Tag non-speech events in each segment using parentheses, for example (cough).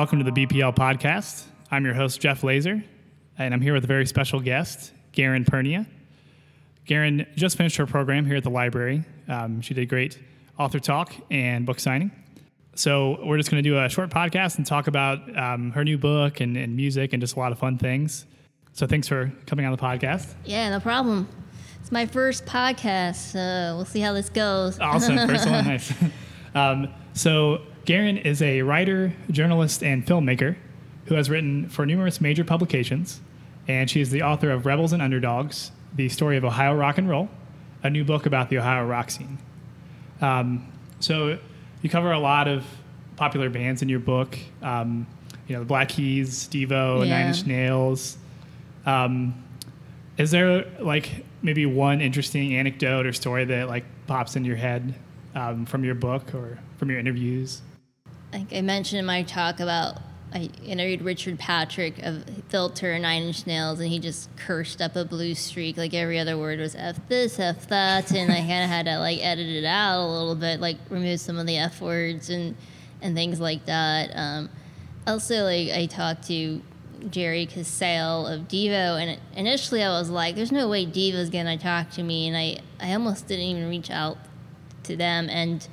welcome to the BPL podcast. I'm your host, Jeff Laser, and I'm here with a very special guest, Garen Pernia. Garen just finished her program here at the library. Um, she did great author talk and book signing. So we're just going to do a short podcast and talk about um, her new book and, and music and just a lot of fun things. So thanks for coming on the podcast. Yeah, no problem. It's my first podcast, so we'll see how this goes. Awesome. First one, (laughs) nice. Um, so, Garen is a writer, journalist, and filmmaker who has written for numerous major publications. And she is the author of Rebels and Underdogs, the story of Ohio rock and roll, a new book about the Ohio rock scene. Um, so, you cover a lot of popular bands in your book. Um, you know, the Black Keys, Devo, Yeah. Nine Inch Nails. Um, is there like maybe one interesting anecdote or story that like pops in your head um, from your book or from your interviews? Like I mentioned in my talk about, I interviewed Richard Patrick of Filter and Nine Inch Nails, and he just cursed up a blue streak. Like every other word was F this, F that, and I kind of had to like edit it out a little bit, like remove some of the F words and and things like that. Um, also, like I talked to Jerry Casale of Devo, and initially I was like, "There's no way Devo's gonna talk to me," and I I almost didn't even reach out to them and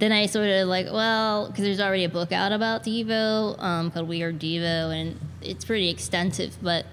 then I sort of like, well, because there's already a book out about Devo um, called We Are Devo, and it's pretty extensive. But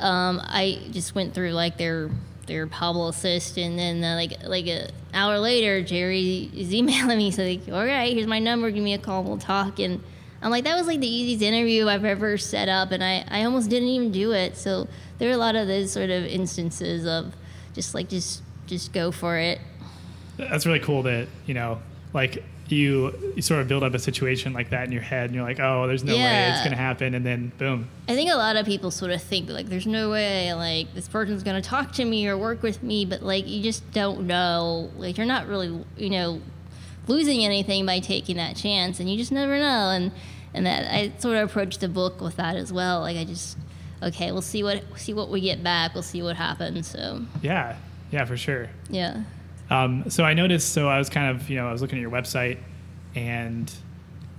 um, I just went through like their their publicist, and then uh, like like an hour later, Jerry is (laughs) emailing me, so like, all right, here's my number, give me a call, we'll talk. And I'm like, that was like the easiest interview I've ever set up, and I I almost didn't even do it. So there are a lot of those sort of instances of just like just just go for it. That's really cool that you know, like you, you sort of build up a situation like that in your head, and you're like, oh, there's no way it's going to happen, and then boom. I think a lot of people sort of think like there's no way like this person's gonna talk to me or work with me, but like you just don't know. Like you're not really you know losing anything by taking that chance, and you just never know. And and that I sort of approached the book with that as well. Like I just okay, we'll see what see what we get back. We'll see what happens. So Yeah, yeah, for sure. yeah, Um, so I noticed. So I was kind of, you know, I was looking at your website, and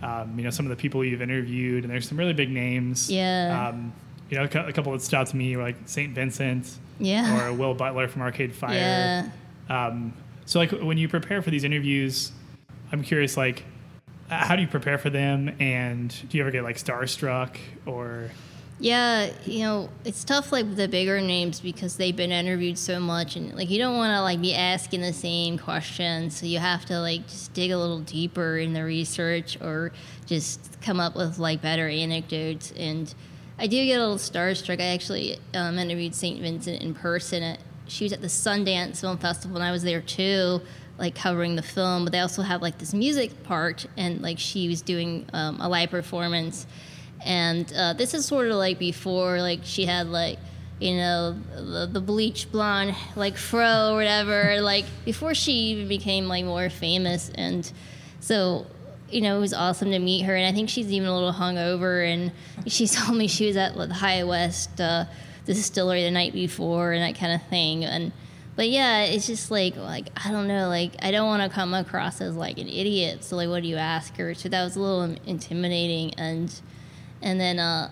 um, you know, some of the people you've interviewed, and there's some really big names. Yeah. Um, you know, a cou- a couple that stood out to me were like Saint Vincent, Yeah. or Will Butler from Arcade Fire. yeah. Um, so like when you prepare for these interviews, I'm curious, like, how do you prepare for them, and do you ever get like starstruck or? Yeah, you know, it's tough like with the bigger names because they've been interviewed so much and like you don't want to like be asking the same questions, so you have to like just dig a little deeper in the research or just come up with like better anecdotes and I do get a little starstruck. I actually um, interviewed St. Vincent in person. At, she was at the Sundance Film Festival and I was there too, like covering the film. But they also have like this music part and like she was doing um, a live performance and uh, this is sort of like before like she had like you know the, the bleach blonde like fro or whatever (laughs) like before she even became like more famous. And so you know it was awesome to meet her. And i think she's even a little hungover. And she (laughs) told me she was at the high west uh, distillery the night before and that kind of thing. And but yeah it's just like like i don't know like i don't want to come across as like an idiot. So like what do you ask her? So that was a little intimidating. And and then uh,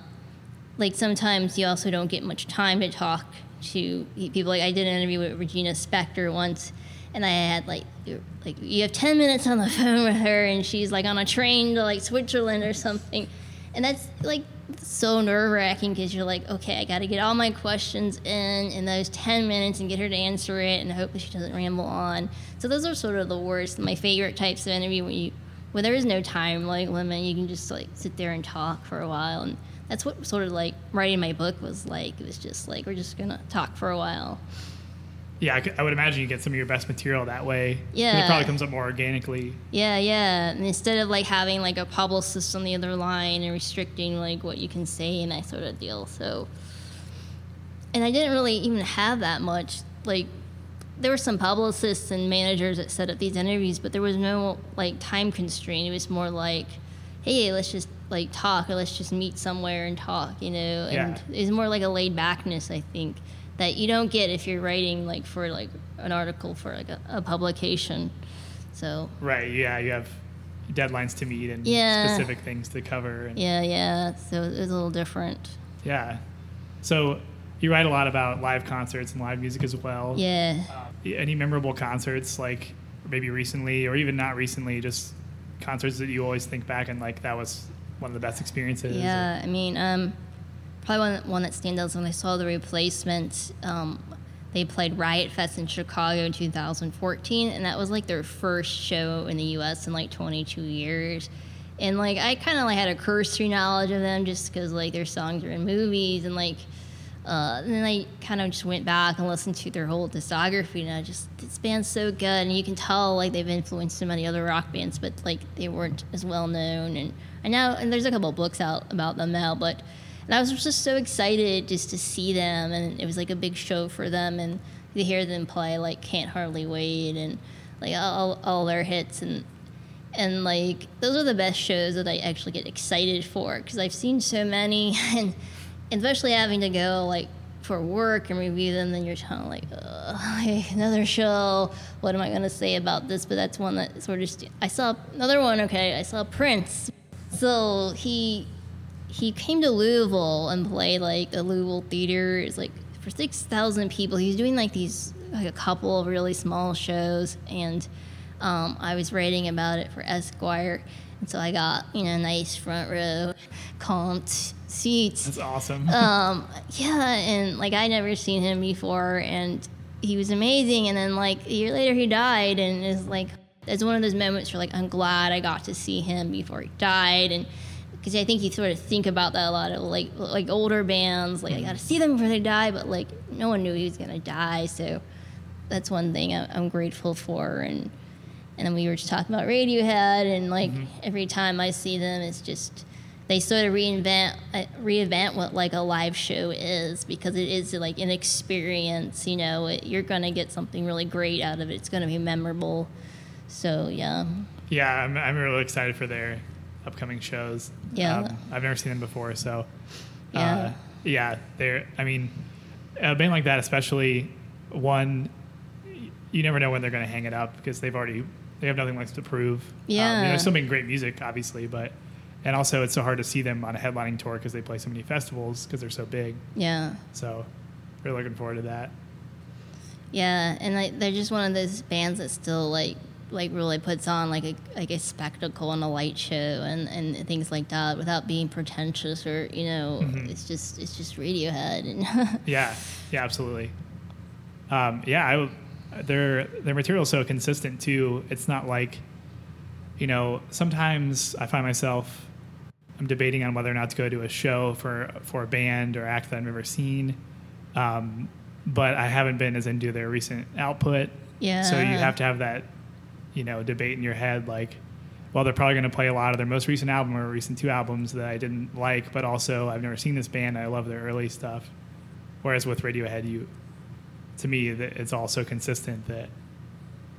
like sometimes you also don't get much time to talk to people. Like i did an interview with regina spektor once and i had like like you have 10 minutes on the (laughs) phone with her and she's like on a train to like switzerland or something. And that's like so nerve-wracking because you're like okay i got to get all my questions in in those 10 minutes and get her to answer it and hope that she doesn't ramble on. So those are sort of the worst my favorite types of interview when you when there is no time like limit you can just like sit there and talk for a while and that's what sort of like writing my book was like it was just like we're just gonna talk for a while Yeah, I, I would imagine you get some of your best material that way. Yeah. it probably comes up more organically. yeah yeah and instead of like having like a publicist on the other line and restricting like what you can say and that sort of deal so and i didn't really even have that much like there were some publicists and managers that set up these interviews but there was no like time constraint it was more like hey let's just like talk or let's just meet somewhere and talk you know and Yeah. it's more like a laid backness i think that you don't get if you're writing like for like an article for like a, a publication so Right. Yeah. You have deadlines to meet and Yeah. specific things to cover. And, Yeah, yeah. So it was a little different. yeah. So you write a lot about live concerts and live music as well. Yeah. Uh, any memorable concerts, like maybe recently or even not recently, just concerts that you always think back and like that was one of the best experiences? or- Yeah, I mean, um, probably one, one that stands out is when I saw the replacements. Um, they played Riot Fest in Chicago in 2014, and that was like their first show in the U.S. in like 22 years. And like I kind of like had a cursory knowledge of them just because like their songs are in movies, and like uh, and then I kind of just went back and listened to their whole discography, and I just this band's so good, and you can tell like they've influenced so many other rock bands, but like they weren't as well known. And I know, and there's a couple books out about them now, but and I was just so excited just to see them, and it was like a big show for them, and to hear them play like "Can't Hardly Wait" and like all, all their hits, and and like those are the best shows that I actually get excited for because I've seen so many, (laughs) and especially having to go like for work and review them, then you're kind of like, like, (laughs) another show. What am I going to say about this? But that's one that sort of. St- I saw another one. Okay, I saw Prince. So he he came to Louisville and played like the Louisville theater. It's like for six thousand people. He was doing like these like a couple of really small shows, and um, I was writing about it for Esquire, and so I got you know nice front row, comped seats. That's awesome. (laughs) Um, yeah, and like I never seen him before, and he was amazing. And then like a year later, he died, and it's like it's one of those moments where like I'm glad I got to see him before he died, and because I think you sort of think about that a lot of like like older bands, like I got to see them before they die, but like no one knew he was gonna die, so that's one thing I'm grateful for, and and then we were just talking about Radiohead, and like every time I see them, it's just they sort of reinvent uh, reinvent what like a live show is because it is like an experience. You know, it, you're gonna get something really great out of it. It's gonna be memorable. So yeah, yeah, I'm, I'm really excited for their upcoming shows. Yeah. Um, I've never seen them before, so Yeah. uh, yeah, they're. I mean, a band like that, especially one, you never know when they're going to hang it up because they've already they have nothing left to prove. Um, I mean, Yeah. they're still making great music, obviously, but and also it's so hard to see them on a headlining tour because they play so many festivals because they're so big. yeah, So, we're looking forward to that. yeah, and like they're just one of those bands that still like like really puts on like a like a spectacle and a light show and and things like that without being pretentious or you know it's just it's just Radiohead and (laughs) Yeah, yeah, absolutely. Um, yeah, I, their their material is so consistent too. It's not like, you know, sometimes I find myself I'm debating on whether or not to go to a show for for a band or act that I've never seen, um, but I haven't been as into their recent output. yeah. So you have to have that, you know, debate in your head like. Well, they're probably going to play a lot of their most recent album or recent two albums that I didn't like, but also I've never seen this band. I love their early stuff. Whereas with Radiohead, you, to me, that it's all so consistent that,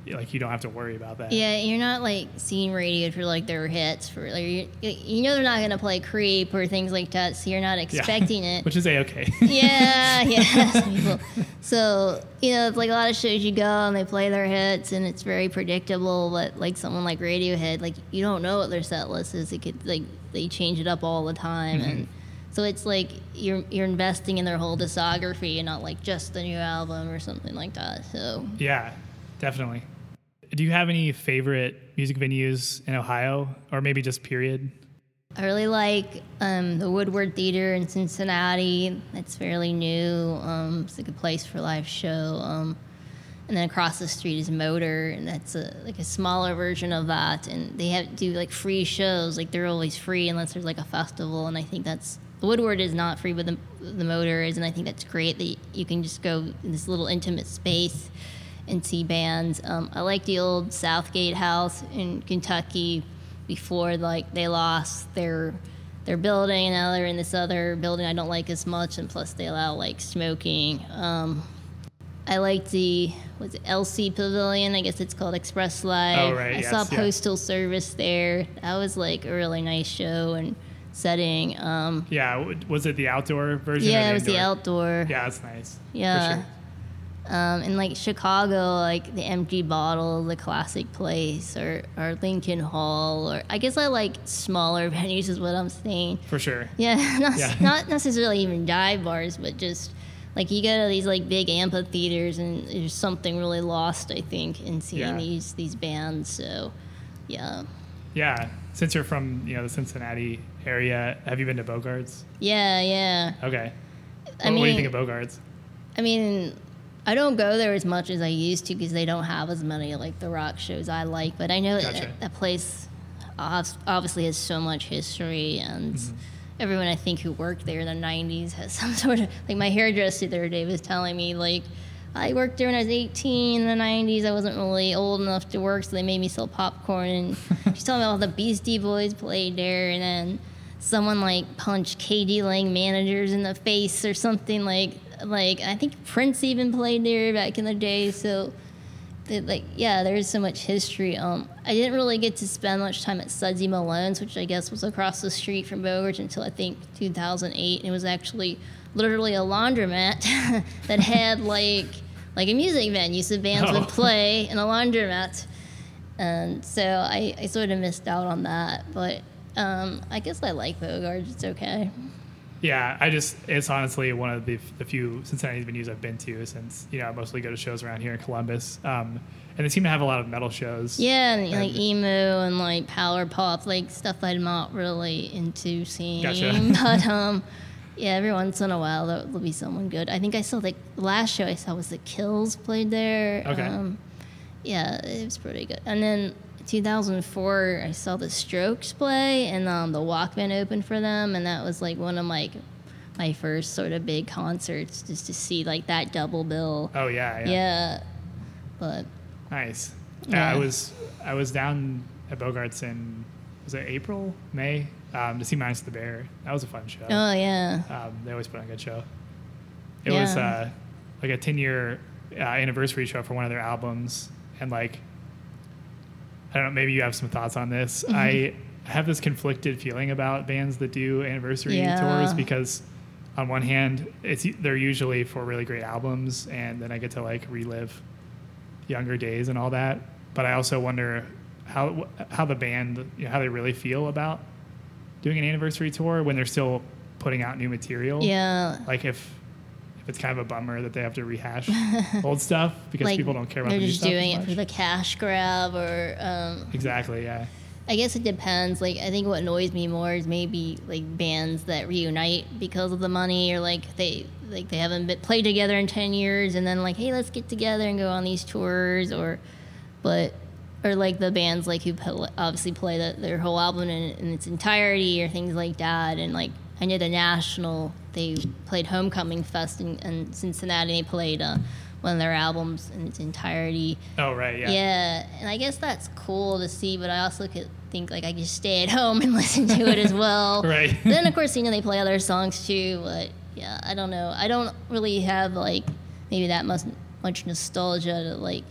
like, you don't have to worry about that. Yeah, you're not like seeing radio for like their hits for like you, you know they're not gonna play Creep or things like that, so you're not Yeah. expecting it. (laughs) which is a okay. yeah, (laughs) yeah. So you know, it's like a lot of shows you go and they play their hits and it's very predictable. But like someone like Radiohead, like you don't know what their set list is. It could like they change it up all the time, mm-hmm. and so it's like you're you're investing in their whole discography and not like just the new album or something like that. So yeah, definitely. Do you have any favorite music venues in Ohio, or maybe just period? I really like um, the Woodward Theater in Cincinnati. It's fairly new. Um, it's a good place for live show. Um, and then across the street is MOTR, and that's a, like a smaller version of that. And they have do like free shows. Like they're always free unless there's like a festival. And I think that's the Woodward is not free, but the the MOTR is. And I think that's great that you can just go in this little intimate space and see bands. Um, I like the old Southgate House in Kentucky before like they lost their their building and now they're in this other building I don't like as much and plus they allow like smoking. Um, I like the was it LC Pavilion, I guess it's called Express Live. Oh, right, I yes, saw yeah. Postal Service there. That was like a really nice show and setting. Um, Yeah, was it the outdoor version? yeah, it was the outdoor. Yeah, that's nice. Yeah. sure. Um, in like Chicago, like the Empty Bottle, the Classic Place, or or Lincoln Hall, or I guess I like smaller (laughs) venues is what I'm saying. For sure. Yeah, (laughs) not, Yeah. (laughs) not necessarily even dive bars, but just like you go to these like big amphitheaters, and there's something really lost, I think, in seeing Yeah. these these bands. So, yeah, Yeah. Since you're from you know the Cincinnati area, have you been to Bogarts? yeah, yeah. Okay. I what, what do you think of Bogarts? I mean, I don't go there as much as I used to because they don't have as many like the rock shows I like. But I know that Gotcha. that place obviously has so much history, and Mm-hmm. everyone I think who worked there in the '90s has (laughs) some sort of like my hairdresser the other day was telling me like. I worked there when I was 18 in the 90s. I wasn't really old enough to work, so they made me sell popcorn. And (laughs) she's telling me all the Beastie Boys played there, and then someone like punched KD Lang managers in the face or something like like I think Prince even played there back in the day. So that, like yeah, there's so much history. Um, I didn't really get to spend much time at Sudsy Malone's, which I guess was across the street from Bogart until I think 2008. And it was actually literally a laundromat (laughs) that had like like a music venue, so bands Oh. would play in a laundromat. And so I, I sort of missed out on that, but um, I guess I like Bogart. It's okay. Yeah, I just it's honestly one of the, the few Cincinnati venues I've been to since you know I mostly go to shows around here in Columbus, um, and they seem to have a lot of metal shows. Yeah, and like And- emo and like power pop, like stuff I'm not really into seeing. Gotcha. (laughs) but um, yeah, every once in a while there will be someone good. I think I saw the last show I saw was the Kills played there. Okay. Um, yeah, it was pretty good. And then 2004, I saw the Strokes play, and um, the Walkmen opened for them, and that was like one of my my first sort of big concerts, just to see like that double bill. Oh yeah, yeah, Yeah, but nice. Yeah. I was I was down at Bogarts in was it April May um, to see Minus the Bear. That was a fun show. oh yeah. Um, they always put on a good show. It was uh, like a 10 year uh, anniversary show for one of their albums. And like, I don't know, maybe you have some thoughts on this. Mm-hmm. I have this conflicted feeling about bands that do anniversary Yeah. tours because on one hand, it's they're usually for really great albums and then I get to like relive younger days and all that. But I also wonder how how the band, you know, how they really feel about doing an anniversary tour when they're still putting out new material. Yeah. Like if if it's kind of a bummer that they have to rehash (laughs) old stuff because like people don't care about they're the new just stuff doing it for the cash grab or um, Exactly. Yeah. i guess it depends like i think what annoys me more is maybe like bands that reunite because of the money or like they like they haven't been played together in 10 years and then like hey let's get together and go on these tours or but or like the bands like who obviously play the, their whole album in, in its entirety or things like that and like i know the national they played homecoming fest in, in cincinnati they played uh, one of their albums in its entirety Oh right. Yeah. yeah. and I guess that's cool to see, but I also could think like I could stay at home and (laughs) listen to it as well. (laughs) Right. then of course you know they play other songs too, but yeah, I don't know. I don't really have like maybe that much much nostalgia to like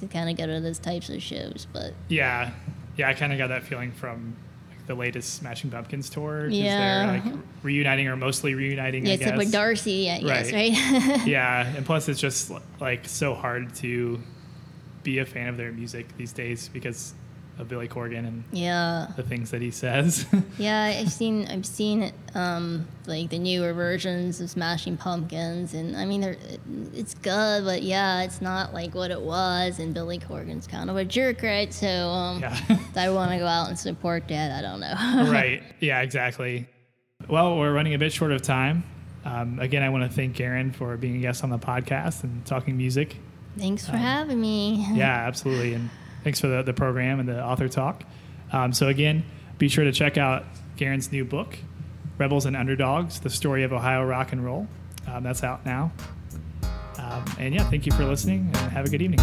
to kind of go to those types of shows, but Yeah. Yeah. I kind of got that feeling from the latest Smashing Pumpkins tour. Yeah. They're like reuniting or mostly reuniting. yeah, I except guess. with Darcy, I guess, Right. right? (laughs) yeah, and plus it's just like so hard to be a fan of their music these days because of Billy Corgan and yeah. the things that he says. (laughs) Yeah, I've seen I've seen um, like the newer versions of Smashing Pumpkins, and I mean, it's good, but yeah, it's not like what it was. And Billy Corgan's kind of a jerk, right? So um, yeah. I want to go out and support that? I don't know. (laughs) right. Yeah, exactly. Well, we're running a bit short of time. Um, again, I want to thank Aaron for being a guest on the podcast and talking music. Thanks for having me. (laughs) Yeah, absolutely. And Thanks for the, the program and the author talk. Um, so, again, be sure to check out Garen's new book, Rebels and Underdogs The Story of Ohio Rock and Roll. Um, that's out now. Um, and yeah, thank you for listening and have a good evening.